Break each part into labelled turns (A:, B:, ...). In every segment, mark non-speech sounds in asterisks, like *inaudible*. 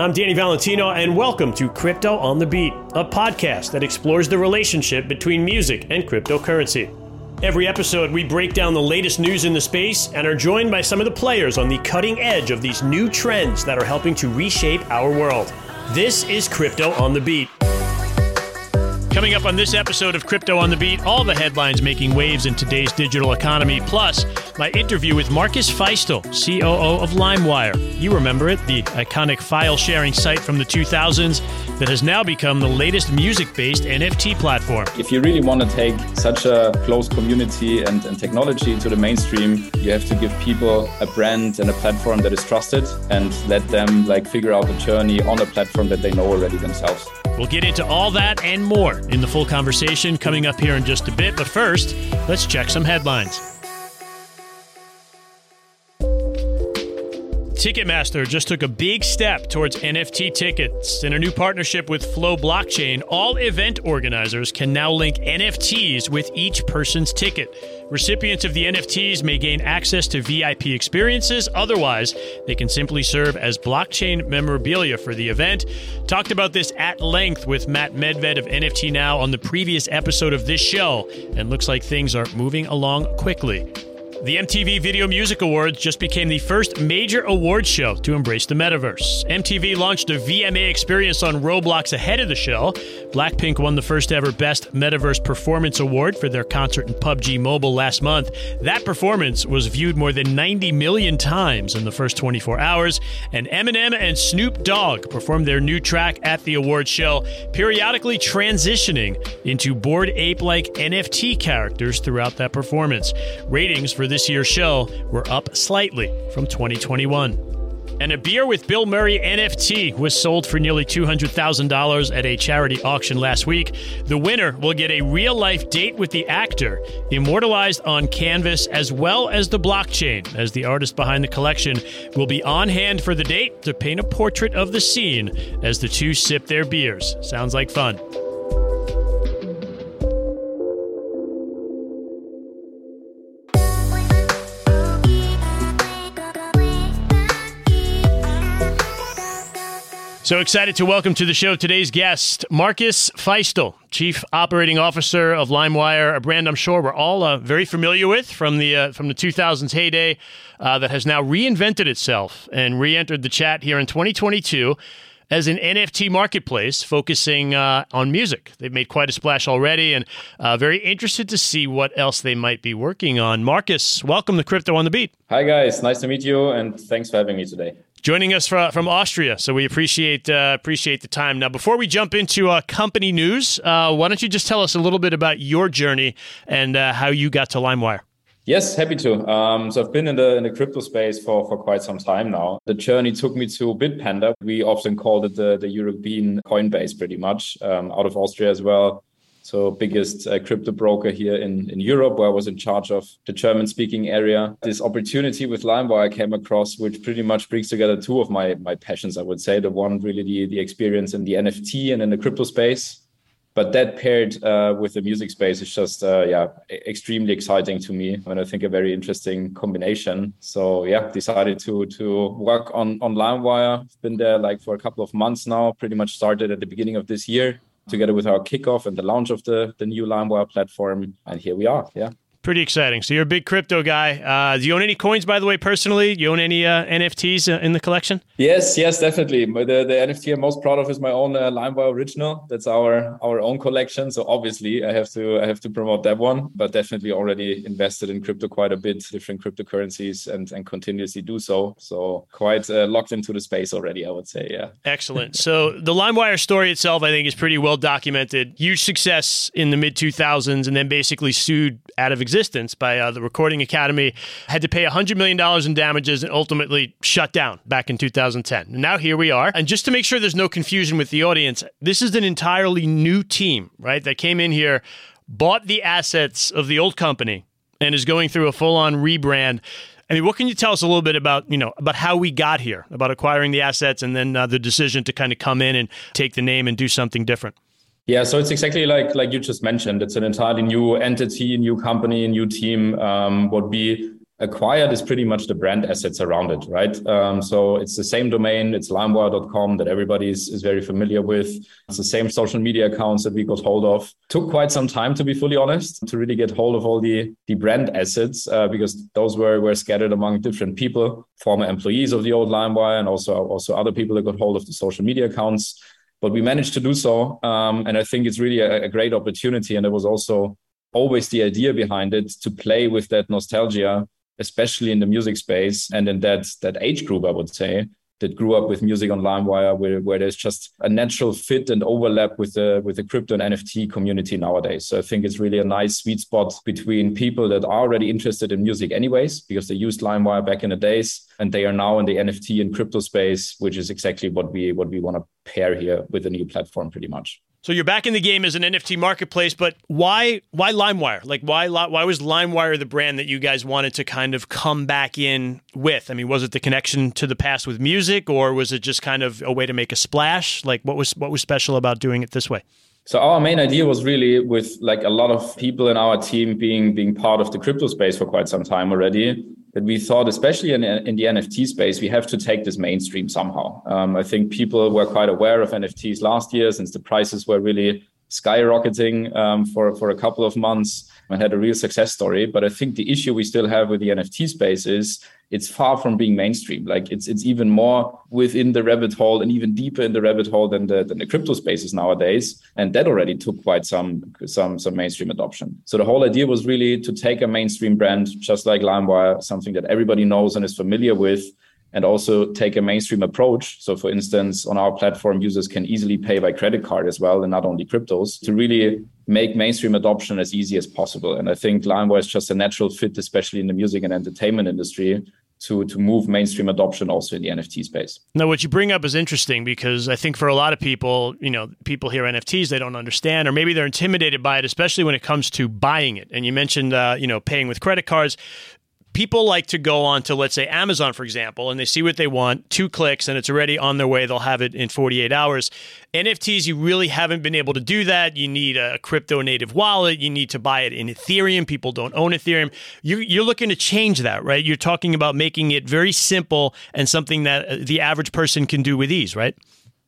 A: I'm Danny Valentino, and welcome to Crypto on the Beat, a podcast that explores the relationship between music and cryptocurrency. Every episode, we break down the latest news in the space and are joined by some of the players on the cutting edge of these new trends that are helping to reshape our world. This is Crypto on the Beat. Coming up on this episode of Crypto on the Beat, all the headlines making waves in today's digital economy, plus my interview with Marcus Feistl, COO of LimeWire. You remember it, the iconic file sharing site from the 2000s that has now become the latest music based NFT platform.
B: If you really want to take such a close community and, and technology to the mainstream, you have to give people a brand and a platform that is trusted and let them like figure out the journey on a platform that they know already themselves.
A: We'll get into all that and more in the full conversation coming up here in just a bit. But first, let's check some headlines. Ticketmaster just took a big step towards NFT tickets. In a new partnership with Flow Blockchain, all event organizers can now link NFTs with each person's ticket. Recipients of the NFTs may gain access to VIP experiences. Otherwise, they can simply serve as blockchain memorabilia for the event. Talked about this at length with Matt Medved of NFT Now on the previous episode of this show, and looks like things are moving along quickly. The MTV Video Music Awards just became the first major award show to embrace the metaverse. MTV launched a VMA experience on Roblox ahead of the show. Blackpink won the first ever Best Metaverse Performance Award for their concert in PUBG Mobile last month. That performance was viewed more than 90 million times in the first 24 hours, and Eminem and Snoop Dogg performed their new track at the award show, periodically transitioning into bored ape like NFT characters throughout that performance. Ratings for this year's show were up slightly from 2021. And a beer with Bill Murray NFT was sold for nearly $200,000 at a charity auction last week. The winner will get a real life date with the actor, immortalized on canvas as well as the blockchain, as the artist behind the collection will be on hand for the date to paint a portrait of the scene as the two sip their beers. Sounds like fun. So excited to welcome to the show today's guest, Marcus Feistl, Chief Operating Officer of LimeWire, a brand I'm sure we're all uh, very familiar with from the uh, from the 2000s heyday, uh, that has now reinvented itself and re-entered the chat here in 2022 as an NFT marketplace focusing uh, on music. They've made quite a splash already, and uh, very interested to see what else they might be working on. Marcus, welcome to Crypto on the Beat.
B: Hi guys, nice to meet you, and thanks for having me today
A: joining us from, from Austria. So we appreciate uh, appreciate the time. Now, before we jump into uh, company news, uh, why don't you just tell us a little bit about your journey and uh, how you got to LimeWire?
B: Yes, happy to. Um, so I've been in the in the crypto space for, for quite some time now. The journey took me to Bitpanda. We often called it the, the European Coinbase, pretty much, um, out of Austria as well so biggest uh, crypto broker here in, in Europe, where I was in charge of the German speaking area. This opportunity with LimeWire I came across, which pretty much brings together two of my, my passions, I would say. The one really the, the experience in the NFT and in the crypto space. But that paired uh, with the music space is just, uh, yeah, extremely exciting to me. And I think a very interesting combination. So yeah, decided to to work on on LimeWire. Been there like for a couple of months now. Pretty much started at the beginning of this year together with our kickoff and the launch of the, the new LimeWire platform. And here we are. Yeah.
A: Pretty exciting. So you're a big crypto guy. Uh, do you own any coins, by the way, personally? Do you own any uh, NFTs uh, in the collection?
B: Yes, yes, definitely. The, the NFT I'm most proud of is my own uh, LimeWire original. That's our our own collection. So obviously, I have to I have to promote that one. But definitely already invested in crypto quite a bit, different cryptocurrencies, and and continuously do so. So quite uh, locked into the space already, I would say. Yeah.
A: Excellent. so the LimeWire story itself, I think, is pretty well documented. Huge success in the mid 2000s, and then basically sued out of existence by uh, the Recording Academy, had to pay $100 million in damages and ultimately shut down back in 2010. now here we are. And just to make sure there's no confusion with the audience, this is an entirely new team, right, that came in here, bought the assets of the old company, and is going through a full on rebrand. I mean, what can you tell us a little bit about, you know, about how we got here, about acquiring the assets and then uh, the decision to kind of come in and take the name and do something different?
B: Yeah, so it's exactly like like you just mentioned. It's an entirely new entity, new company, new team. Um, what we acquired is pretty much the brand assets around it, right? Um, so it's the same domain, it's limewire.com that everybody is, is very familiar with. It's the same social media accounts that we got hold of. Took quite some time, to be fully honest, to really get hold of all the, the brand assets uh, because those were, were scattered among different people, former employees of the old LimeWire and also, also other people that got hold of the social media accounts. But we managed to do so. Um, and I think it's really a, a great opportunity. And it was also always the idea behind it to play with that nostalgia especially in the music space and in that that age group, I would say, that grew up with music on LimeWire, where, where there's just a natural fit and overlap with the with the crypto and NFT community nowadays. So I think it's really a nice sweet spot between people that are already interested in music anyways, because they used LimeWire back in the days, and they are now in the NFT and crypto space, which is exactly what we what we want to pair here with the new platform, pretty much.
A: So you're back in the game as an NFT marketplace, but why why LimeWire? Like why why was LimeWire the brand that you guys wanted to kind of come back in with? I mean, was it the connection to the past with music, or was it just kind of a way to make a splash? Like what was what was special about doing it this way?
B: So our main idea was really with like a lot of people in our team being being part of the crypto space for quite some time already that we thought, especially in, in the NFT space, we have to take this mainstream somehow. Um, I think people were quite aware of NFTs last year since the prices were really skyrocketing um, for, for a couple of months and had a real success story. But I think the issue we still have with the NFT space is it's far from being mainstream. Like it's it's even more within the rabbit hole and even deeper in the rabbit hole than the than the crypto spaces nowadays. And that already took quite some some some mainstream adoption. So the whole idea was really to take a mainstream brand just like LimeWire, something that everybody knows and is familiar with, and also take a mainstream approach. So, for instance, on our platform, users can easily pay by credit card as well, and not only cryptos, to really make mainstream adoption as easy as possible. And I think LimeWire is just a natural fit, especially in the music and entertainment industry, to to move mainstream adoption also in the NFT space.
A: Now, what you bring up is interesting because I think for a lot of people, you know, people hear NFTs, they don't understand, or maybe they're intimidated by it, especially when it comes to buying it. And you mentioned, uh, you know, paying with credit cards people like to go on to let's say Amazon for example and they see what they want two clicks and it's already on their way. They'll have it in 48 hours. NFTs you really haven't been able to do that. You need a crypto native wallet. You need to buy it in Ethereum. People don't own Ethereum. You're looking to change that right? You're talking about making it very simple and something that uh, the average person can do with ease right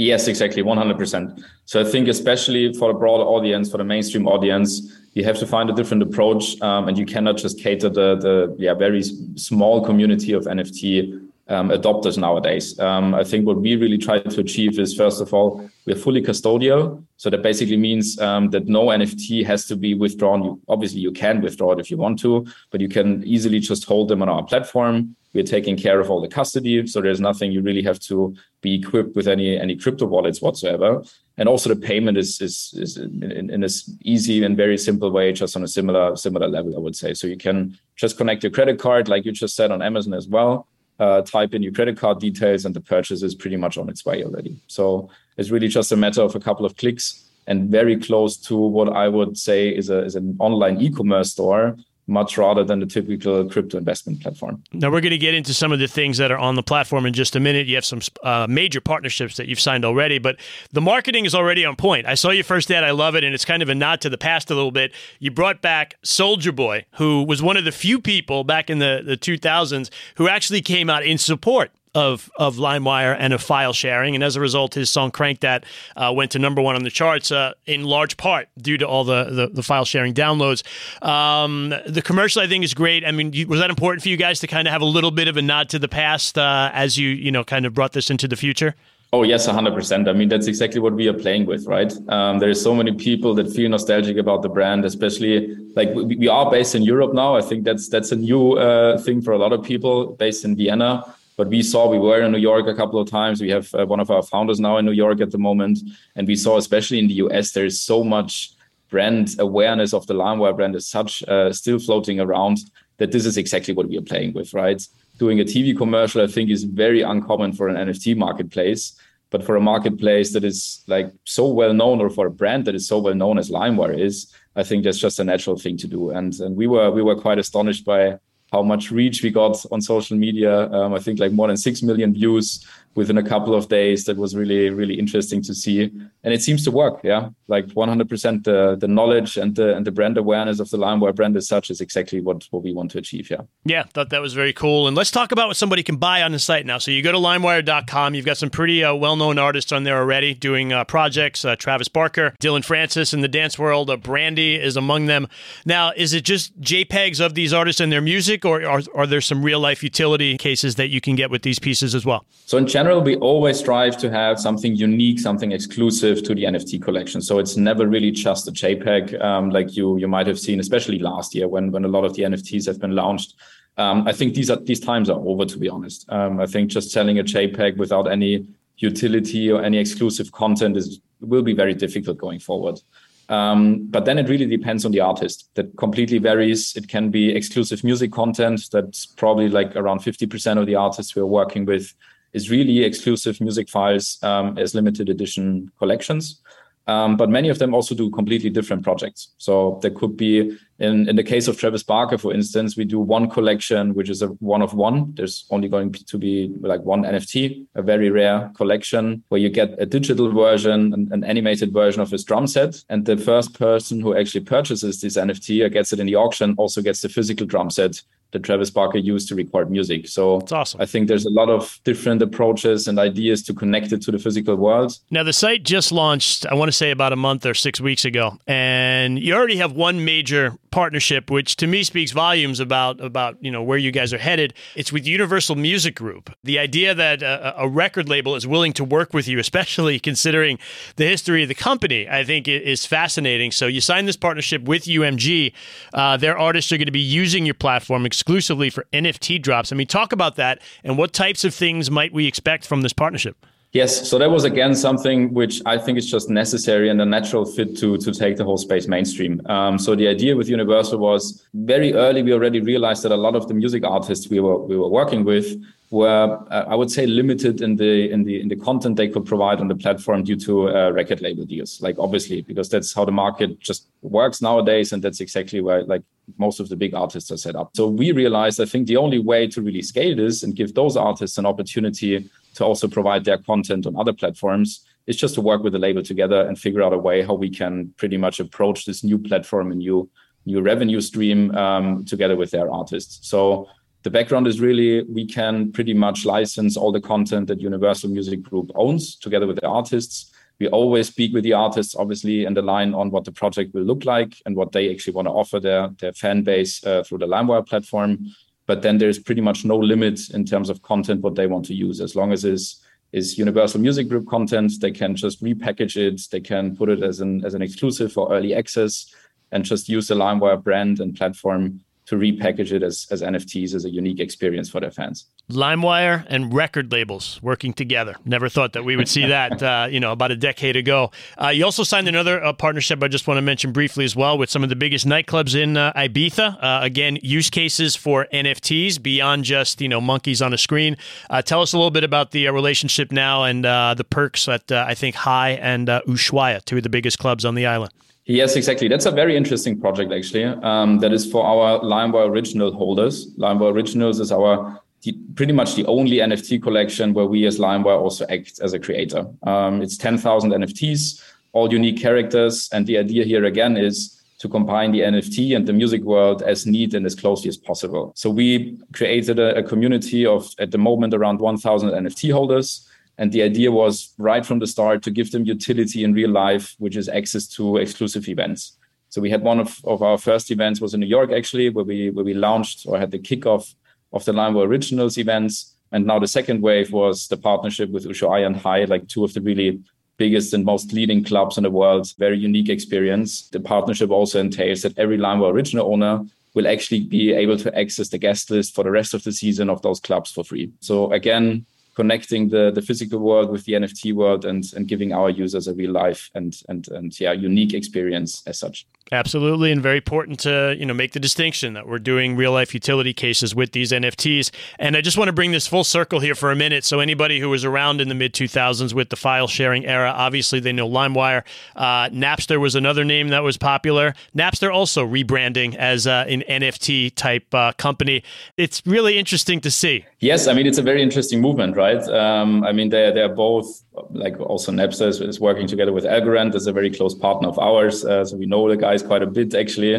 B: Yes, exactly, 100%. So I think especially for the broader audience, for the mainstream audience, you have to find a different approach, um, and you cannot just cater the the yeah very small community of NFT um, adopters nowadays. Um, I think what we really try to achieve is first of all we're fully custodial, so that basically means um, that no NFT has to be withdrawn. You, obviously, you can withdraw it if you want to, but you can easily just hold them on our platform. We're taking care of all the custody, so there's nothing you really have to be equipped with any any crypto wallets whatsoever. And also the payment is is, is in, in this easy and very simple way, just on a similar similar level, I would say. So you can just connect your credit card, like you just said on Amazon as well. Uh, type in your credit card details, and the purchase is pretty much on its way already. So it's really just a matter of a couple of clicks and very close to what I would say is a is an online e-commerce store much rather than the typical crypto investment platform.
A: Now, we're going to get into some of the things that are on the platform in just a minute. You have some uh, major partnerships that you've signed already, but the marketing is already on point. I saw your first ad. I love it. And it's kind of a nod to the past a little bit. You brought back Soulja Boy, who was one of the few people back in the, the 2000s who actually came out in support of of LimeWire and of file sharing, and as a result, his song "Crank That" uh, went to number one on the charts uh, in large part due to all the the, the file sharing downloads. Um, the commercial, I think, is great. I mean, was that important for you guys to kind of have a little bit of a nod to the past uh, as you you know kind of brought this into the future?
B: Oh yes, hundred percent. I mean, that's exactly what we are playing with, right? Um, there is so many people that feel nostalgic about the brand, especially like we, we are based in Europe now. I think that's that's a new uh, thing for a lot of people based in Vienna. But we saw we were in New York a couple of times. We have uh, one of our founders now in New York at the moment, and we saw especially in the US there is so much brand awareness of the LimeWire brand is such uh, still floating around that this is exactly what we are playing with, right? Doing a TV commercial, I think, is very uncommon for an NFT marketplace. But for a marketplace that is like so well known, or for a brand that is so well known as LimeWire is, I think that's just a natural thing to do. And and we were we were quite astonished by how much reach we got on social media. Um, I think like more than six million views within a couple of days. That was really, really interesting to see. And it seems to work. Yeah. Like 100% the, the knowledge and the, and the brand awareness of the LimeWire brand as such is exactly what, what we want to achieve. Yeah.
A: Yeah. Thought that was very cool. And let's talk about what somebody can buy on the site now. So you go to limewire.com. You've got some pretty uh, well known artists on there already doing uh, projects. Uh, Travis Barker, Dillon Francis in the dance world. Uh, Brandy is among them. Now, is it just JPEGs of these artists and their music, or are, are there some real life utility cases that you can get with these pieces as well?
B: So in general, we always strive to have something unique, something exclusive to the NFT collection. So it's never really just a JPEG, um, like you you might have seen, especially last year when when a lot of the NFTs have been launched. Um, I think these are these times are over, to be honest. Um, I think just selling a JPEG without any utility or any exclusive content is will be very difficult going forward. Um, but then it really depends on the artist. That completely varies. It can be exclusive music content. That's probably like around 50% of the artists we're working with is really exclusive music files um, as limited edition collections. Um, but many of them also do completely different projects. So there could be, in, in the case of Travis Barker, for instance, we do one collection, which is a one of one. There's only going to be like one NFT, a very rare collection where you get a digital version, an, an animated version of his drum set. And the first person who actually purchases this NFT or gets it in the auction also gets the physical drum set that Travis Barker used to record music. So
A: it's awesome.
B: I think there's a lot of different approaches and ideas to connect it to the physical world.
A: Now, the site just launched, I want to say about a month or six weeks ago, and you already have one major partnership, which to me speaks volumes about about you know where you guys are headed. It's with Universal Music Group. The idea that a, a record label is willing to work with you, especially *laughs* considering the history of the company, I think is fascinating. So you signed this partnership with UMG. Uh, their artists are going to be using your platform exclusively for NFT drops. I mean, talk about that and what types of things might we expect from this partnership?
B: Yes, so that was again something which I think is just necessary and a natural fit to to take the whole space mainstream. Um, so the idea with Universal was very early. We already realized that a lot of the music artists we were we were working with were uh, I would say limited in the in the in the content they could provide on the platform due to uh, record label deals. Like obviously because that's how the market just works nowadays, and that's exactly where like most of the big artists are set up. So we realized I think the only way to really scale this and give those artists an opportunity to also provide their content on other platforms is just to work with the label together and figure out a way how we can pretty much approach this new platform and new new revenue stream um, together with their artists. So the background is really we can pretty much license all the content that Universal Music Group owns together with the artists. We always speak with the artists, obviously, and align on what the project will look like and what they actually want to offer their, their fan base uh, through the LimeWire platform but then there's pretty much no limit in terms of content what they want to use. As long as is is universal music group content they can just repackage it they can put it as an as an exclusive or early access and just use the limewire brand and platform to repackage it as, as NFTs as a unique experience for their fans.
A: LimeWire and record labels working together. Never thought that we would see that, *laughs* uh, you know, about a decade ago. Uh, you also signed another uh, partnership I just want to mention briefly as well with some of the biggest nightclubs in uh, Ibiza. Uh, again, use cases for NFTs beyond just, you know, monkeys on a screen. Uh, tell us a little bit about the relationship now and the perks at, I think, High and Ushuaia, two of the biggest clubs on the island.
B: Yes, exactly. That's a very interesting project, actually. Um, that is for our LimeWire Original holders. LimeWire Originals is our the, pretty much the only NFT collection where we as LimeWire also act as a creator. Um, it's 10,000 NFTs, all unique characters. And the idea here again is to combine the NFT and the music world as neat and as closely as possible. So we created a, a community of, at the moment, around 1,000 NFT holders and the idea was right from the start to give them utility in real life, which is access to exclusive events. So we had one of, of our first events was in New York, actually, where we where we launched or had the kickoff of the LimeWire Originals events. And now the second wave was the partnership with Ushuaia and High, like two of the really biggest and most leading clubs in the world. Very unique experience. The partnership also entails that every LimeWire Original owner will actually be able to access the guest list for the rest of the season of those clubs for free. So again, connecting the, the physical world with the NFT world and, and giving our users a real life and, and, and yeah, unique experience as such.
A: Absolutely, and very important to you know make the distinction that we're doing real life utility cases with these NFTs. And I just want to bring this full circle here for a minute. So anybody who was around in the mid 2000s with the file sharing era, obviously they know LimeWire. Uh, Napster was another name that was popular. Napster also rebranding as uh, an NFT type uh, company. It's really interesting to see.
B: Yes, I mean it's a very interesting movement, right? Um, I mean they're they're both like also Napster is, is working together with Algorand is a very close partner of ours, uh, so we know the guys quite a bit actually.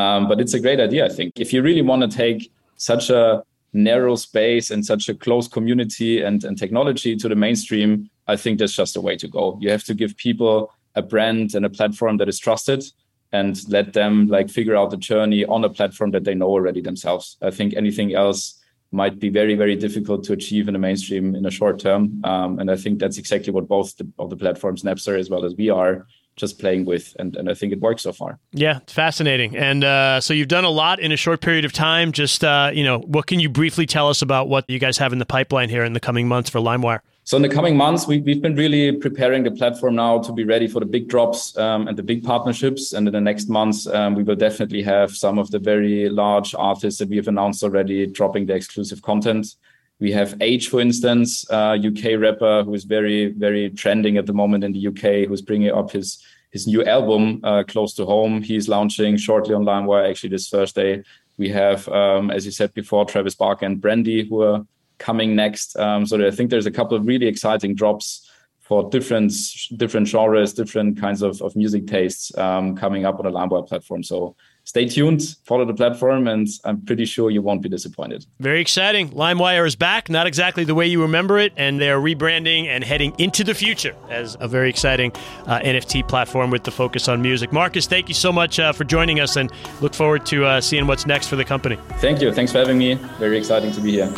B: Um, but it's a great idea, I think. If you really want to take such a narrow space and such a close community and, and technology to the mainstream, I think that's just a way to go. You have to give people a brand and a platform that is trusted and let them like figure out the journey on a platform that they know already themselves. I think anything else might be very, very difficult to achieve in the mainstream in a short term. Um, and I think that's exactly what both the, of the platforms, Napster as well as we are, just playing with. And, and I think it works so far.
A: Yeah, it's fascinating. And uh, so you've done a lot in a short period of time. Just, uh, you know, what can you briefly tell us about what you guys have in the pipeline here in the coming months for LimeWire?
B: So in the coming months, we, have been really preparing the platform now to be ready for the big drops um, and the big partnerships. And in the next months, um, we will definitely have some of the very large artists that we have announced already dropping the exclusive content. We have Aitch, for instance, uh, UK rapper who is very, very trending at the moment in the UK, who's bringing up his his new album, uh, Close to Home. He's launching shortly on LimeWire, actually this Thursday. We have, um, as you said before, Travis Barker and Brandy, who are coming next. Um, so I think there's a couple of really exciting drops for different different genres, different kinds of, of music tastes um, coming up on the LimeWire platform. So stay tuned, follow the platform, and I'm pretty sure you won't be disappointed.
A: Very exciting. LimeWire is back, not exactly the way you remember it, and they're rebranding and heading into the future as a very exciting uh, NFT platform with the focus on music. Marcus, thank you so much uh, for joining us, and look forward to uh, seeing what's next for the company.
B: Thank you. Thanks for having me. Very exciting to be here.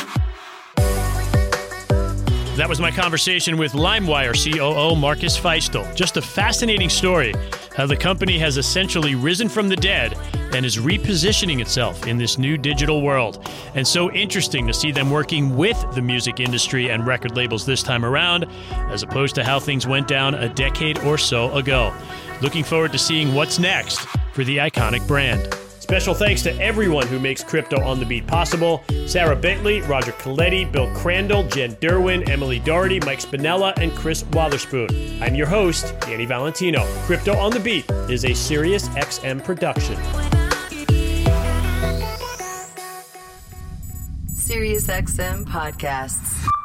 A: That was my conversation with LimeWire COO Marcus Feistl. Just a fascinating story how the company has essentially risen from the dead and is repositioning itself in this new digital world. And so interesting to see them working with the music industry and record labels this time around, as opposed to how things went down a decade or so ago. Looking forward to seeing what's next for the iconic brand. Special thanks to everyone who makes Crypto on the Beat possible Sarah Bentley, Roger Coletti, Bill Crandall, Jen Derwin, Emily Doherty, Mike Spinella, and Chris Watherspoon. I'm your host, Danny Valentino. Crypto on the Beat is a Sirius XM production.
C: Sirius XM podcasts.